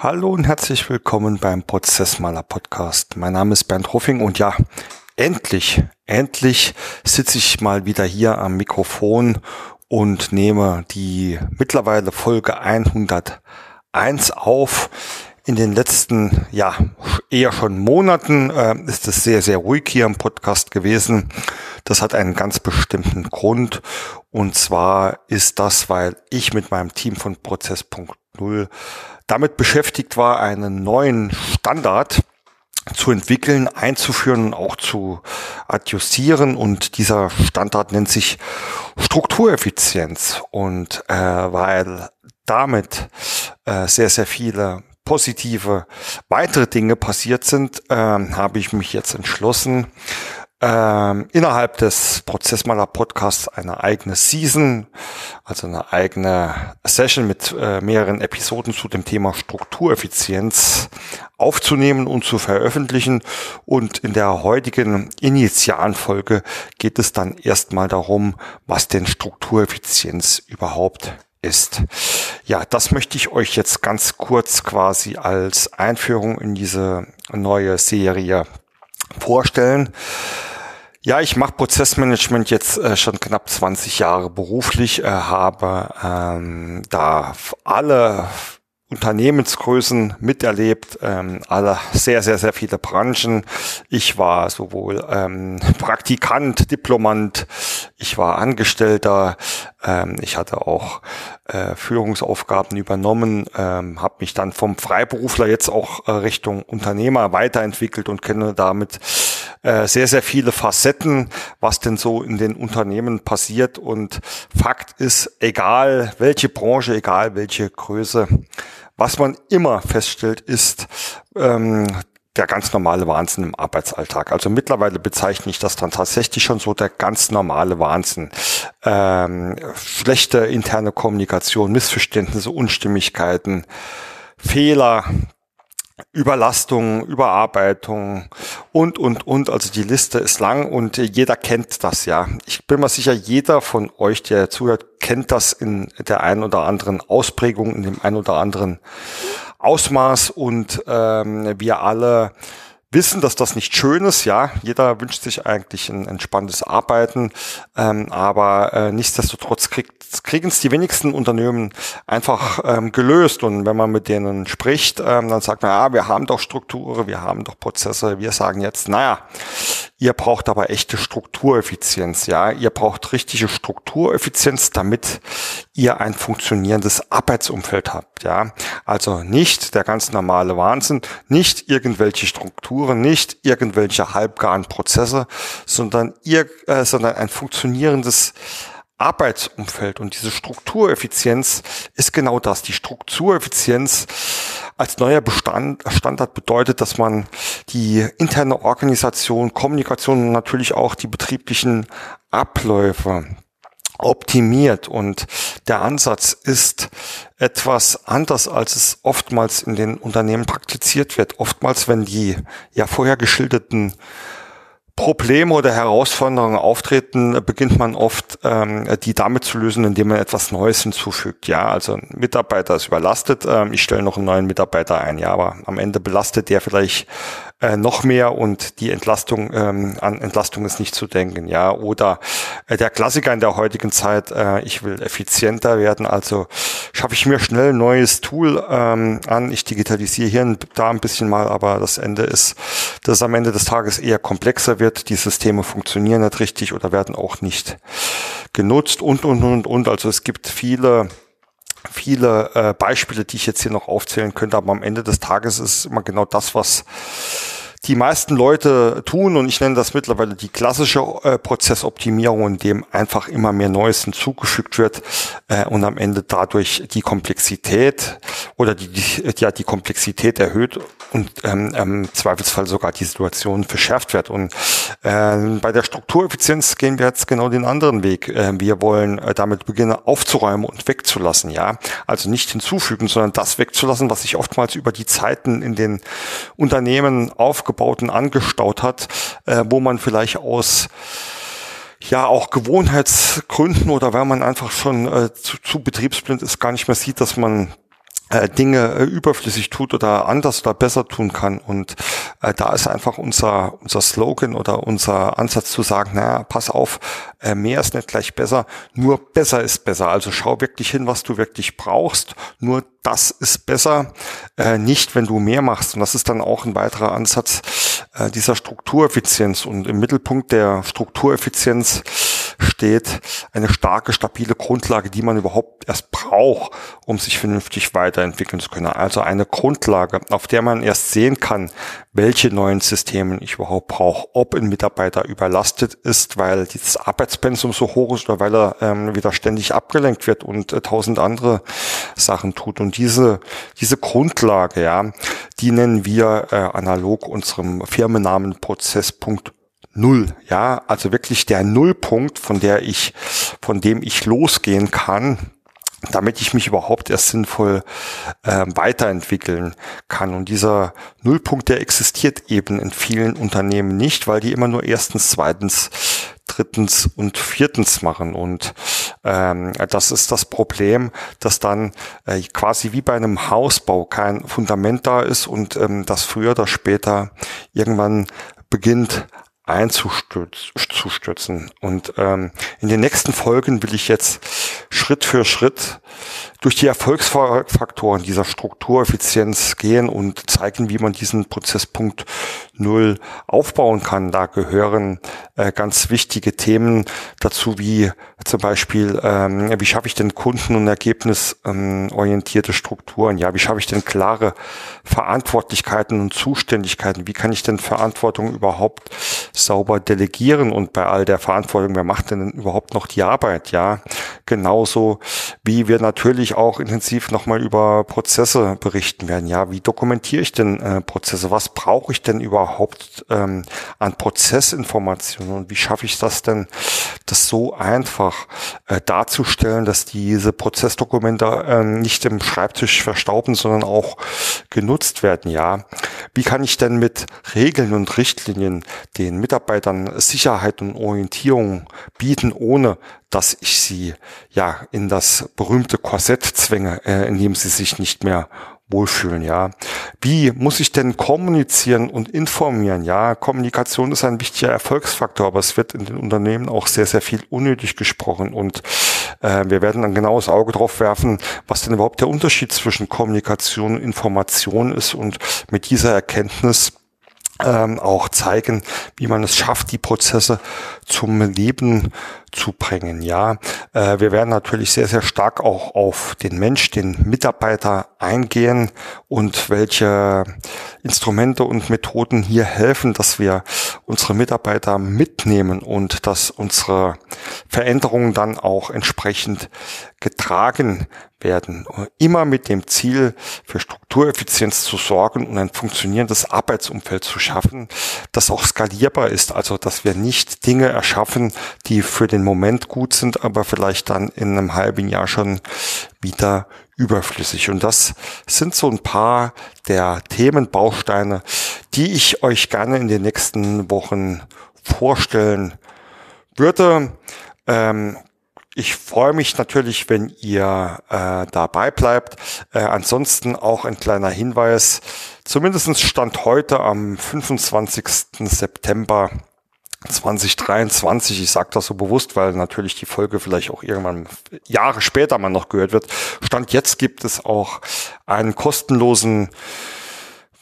Hallo und herzlich willkommen beim Prozessmaler Podcast. Mein Name ist Bernd Hoffing und ja, endlich, endlich sitze ich mal wieder hier am Mikrofon und nehme die mittlerweile Folge 101 auf. In den letzten, ja, eher schon Monaten äh, ist es sehr, sehr ruhig hier im Podcast gewesen. Das hat einen ganz bestimmten Grund. Und zwar ist das, weil ich mit meinem Team von Prozess.0 damit beschäftigt war, einen neuen Standard zu entwickeln, einzuführen und auch zu adjustieren. Und dieser Standard nennt sich Struktureffizienz. Und äh, weil damit äh, sehr, sehr viele positive weitere Dinge passiert sind, äh, habe ich mich jetzt entschlossen, ähm, innerhalb des Prozessmaler Podcasts eine eigene Season, also eine eigene Session mit äh, mehreren Episoden zu dem Thema Struktureffizienz aufzunehmen und zu veröffentlichen. Und in der heutigen Initialfolge geht es dann erstmal darum, was denn Struktureffizienz überhaupt ist. Ja, das möchte ich euch jetzt ganz kurz quasi als Einführung in diese neue Serie vorstellen. Ja, ich mache Prozessmanagement jetzt äh, schon knapp 20 Jahre beruflich, äh, habe ähm, da alle Unternehmensgrößen miterlebt, ähm, alle sehr, sehr, sehr viele Branchen. Ich war sowohl ähm, Praktikant, Diplomant, ich war Angestellter, ähm, ich hatte auch äh, Führungsaufgaben übernommen, ähm, habe mich dann vom Freiberufler jetzt auch äh, Richtung Unternehmer weiterentwickelt und kenne damit äh, sehr, sehr viele Facetten, was denn so in den Unternehmen passiert. Und Fakt ist, egal welche Branche, egal welche Größe, was man immer feststellt, ist ähm, der ganz normale Wahnsinn im Arbeitsalltag. Also mittlerweile bezeichne ich das dann tatsächlich schon so der ganz normale Wahnsinn. Ähm, schlechte interne Kommunikation, Missverständnisse, Unstimmigkeiten, Fehler, Überlastung, Überarbeitung und, und, und. Also die Liste ist lang und jeder kennt das ja. Ich bin mir sicher, jeder von euch, der zuhört, kennt das in der einen oder anderen Ausprägung, in dem einen oder anderen Ausmaß und ähm, wir alle wissen, dass das nicht schön ist. Ja, jeder wünscht sich eigentlich ein entspanntes Arbeiten, ähm, aber äh, nichtsdestotrotz kriegen es die wenigsten Unternehmen einfach ähm, gelöst. Und wenn man mit denen spricht, ähm, dann sagt man, ja, wir haben doch Strukturen, wir haben doch Prozesse. Wir sagen jetzt, naja, Ihr braucht aber echte Struktureffizienz, ja. Ihr braucht richtige Struktureffizienz, damit ihr ein funktionierendes Arbeitsumfeld habt, ja. Also nicht der ganz normale Wahnsinn, nicht irgendwelche Strukturen, nicht irgendwelche halbgaren Prozesse, sondern ihr, äh, sondern ein funktionierendes Arbeitsumfeld und diese Struktureffizienz ist genau das. Die Struktureffizienz als neuer Bestand, Standard bedeutet, dass man die interne Organisation, Kommunikation und natürlich auch die betrieblichen Abläufe optimiert und der Ansatz ist etwas anders, als es oftmals in den Unternehmen praktiziert wird. Oftmals, wenn die ja vorher geschilderten Probleme oder Herausforderungen auftreten, beginnt man oft, ähm, die damit zu lösen, indem man etwas Neues hinzufügt. Ja, also ein Mitarbeiter ist überlastet, ähm, ich stelle noch einen neuen Mitarbeiter ein. Ja, aber am Ende belastet der vielleicht äh, noch mehr und die Entlastung, ähm, an Entlastung ist nicht zu denken. Ja, oder äh, der Klassiker in der heutigen Zeit, äh, ich will effizienter werden, also schaffe ich mir schnell ein neues Tool ähm, an, ich digitalisiere hier und da ein bisschen mal, aber das Ende ist, dass es am Ende des Tages eher komplexer wird die Systeme funktionieren nicht richtig oder werden auch nicht genutzt und, und, und, und. Also es gibt viele viele äh, Beispiele, die ich jetzt hier noch aufzählen könnte, aber am Ende des Tages ist immer genau das, was die meisten Leute tun und ich nenne das mittlerweile die klassische äh, Prozessoptimierung, in dem einfach immer mehr Neues hinzugefügt wird äh, und am Ende dadurch die Komplexität oder die, die, ja, die Komplexität erhöht und ähm, im Zweifelsfall sogar die Situation verschärft wird. Und äh, bei der Struktureffizienz gehen wir jetzt genau den anderen Weg. Äh, wir wollen äh, damit beginnen aufzuräumen und wegzulassen, ja. Also nicht hinzufügen, sondern das wegzulassen, was sich oftmals über die Zeiten in den Unternehmen aufgebaut und angestaut hat, äh, wo man vielleicht aus ja auch Gewohnheitsgründen oder weil man einfach schon äh, zu, zu betriebsblind ist, gar nicht mehr sieht, dass man Dinge äh, überflüssig tut oder anders oder besser tun kann. Und äh, da ist einfach unser, unser Slogan oder unser Ansatz zu sagen, naja, pass auf, äh, mehr ist nicht gleich besser, nur besser ist besser. Also schau wirklich hin, was du wirklich brauchst. Nur das ist besser, äh, nicht wenn du mehr machst. Und das ist dann auch ein weiterer Ansatz äh, dieser Struktureffizienz. Und im Mittelpunkt der Struktureffizienz steht eine starke, stabile Grundlage, die man überhaupt erst braucht, um sich vernünftig weiterentwickeln zu können. Also eine Grundlage, auf der man erst sehen kann, welche neuen Systeme ich überhaupt brauche, ob ein Mitarbeiter überlastet ist, weil dieses Arbeitspensum so hoch ist oder weil er ähm, wieder ständig abgelenkt wird und äh, tausend andere Sachen tut. Und diese, diese Grundlage, ja, die nennen wir äh, analog unserem Firmennamen Prozesspunkt Null, ja, also wirklich der Nullpunkt, von der ich, von dem ich losgehen kann, damit ich mich überhaupt erst sinnvoll äh, weiterentwickeln kann. Und dieser Nullpunkt, der existiert eben in vielen Unternehmen nicht, weil die immer nur erstens, zweitens, drittens und viertens machen. Und ähm, das ist das Problem, dass dann äh, quasi wie bei einem Hausbau kein Fundament da ist und ähm, das früher oder später irgendwann beginnt einzustürzen. Und ähm, in den nächsten Folgen will ich jetzt Schritt für Schritt durch die Erfolgsfaktoren dieser Struktureffizienz gehen und zeigen, wie man diesen Prozesspunkt Null aufbauen kann. Da gehören äh, ganz wichtige Themen dazu, wie zum Beispiel, ähm, wie schaffe ich denn kunden- und ergebnisorientierte Strukturen? Ja, wie schaffe ich denn klare Verantwortlichkeiten und Zuständigkeiten? Wie kann ich denn Verantwortung überhaupt sauber delegieren? Und bei all der Verantwortung, wer macht denn überhaupt noch die Arbeit? Ja, genauso wie wir natürlich auch intensiv nochmal über Prozesse berichten werden. Ja, wie dokumentiere ich denn äh, Prozesse? Was brauche ich denn überhaupt ähm, an Prozessinformationen? Und wie schaffe ich das denn, das so einfach äh, darzustellen, dass diese Prozessdokumente äh, nicht im Schreibtisch verstauben, sondern auch genutzt werden? Ja, wie kann ich denn mit Regeln und Richtlinien den Mitarbeitern Sicherheit und Orientierung bieten, ohne dass ich sie ja in das berühmte Korsett zwänge, äh, in dem sie sich nicht mehr wohlfühlen, ja. Wie muss ich denn kommunizieren und informieren? Ja, Kommunikation ist ein wichtiger Erfolgsfaktor, aber es wird in den Unternehmen auch sehr, sehr viel unnötig gesprochen und äh, wir werden ein genaues Auge drauf werfen, was denn überhaupt der Unterschied zwischen Kommunikation und Information ist und mit dieser Erkenntnis ähm, auch zeigen, wie man es schafft, die Prozesse zum Leben zu bringen. Ja, äh, wir werden natürlich sehr, sehr stark auch auf den Mensch, den Mitarbeiter eingehen und welche Instrumente und Methoden hier helfen, dass wir unsere Mitarbeiter mitnehmen und dass unsere Veränderungen dann auch entsprechend getragen werden. Immer mit dem Ziel, für Struktureffizienz zu sorgen und ein funktionierendes Arbeitsumfeld zu schaffen, das auch skalierbar ist. Also, dass wir nicht Dinge erschaffen, die für den Moment gut sind, aber vielleicht dann in einem halben Jahr schon wieder überflüssig. Und das sind so ein paar der Themenbausteine, die ich euch gerne in den nächsten Wochen vorstellen würde. Ähm, ich freue mich natürlich, wenn ihr äh, dabei bleibt. Äh, ansonsten auch ein kleiner Hinweis. Zumindestens stand heute am 25. September 2023, ich sage das so bewusst, weil natürlich die Folge vielleicht auch irgendwann Jahre später mal noch gehört wird. Stand jetzt gibt es auch einen kostenlosen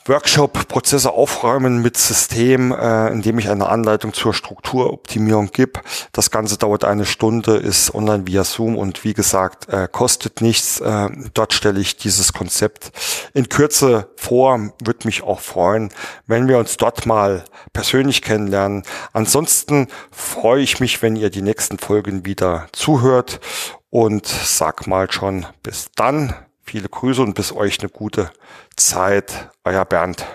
Workshop Prozesse aufräumen mit System, äh, in dem ich eine Anleitung zur Strukturoptimierung gebe. Das Ganze dauert eine Stunde, ist online via Zoom und wie gesagt, äh, kostet nichts. Äh, dort stelle ich dieses Konzept in Kürze vor. Würde mich auch freuen, wenn wir uns dort mal persönlich kennenlernen. Ansonsten freue ich mich, wenn ihr die nächsten Folgen wieder zuhört und sag mal schon bis dann. Viele Grüße und bis euch eine gute Zeit. Euer Bernd.